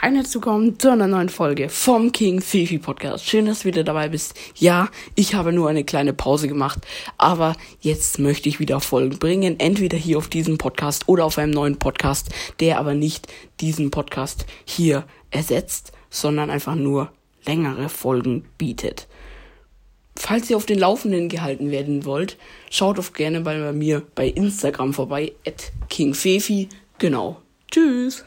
Hi und herzlich willkommen zu einer neuen Folge vom King Fifi Podcast. Schön, dass du wieder dabei bist. Ja, ich habe nur eine kleine Pause gemacht, aber jetzt möchte ich wieder Folgen bringen. Entweder hier auf diesem Podcast oder auf einem neuen Podcast, der aber nicht diesen Podcast hier ersetzt, sondern einfach nur längere Folgen bietet. Falls ihr auf den Laufenden gehalten werden wollt, schaut doch gerne bei mir bei Instagram vorbei, at KingFefi. Genau. Tschüss.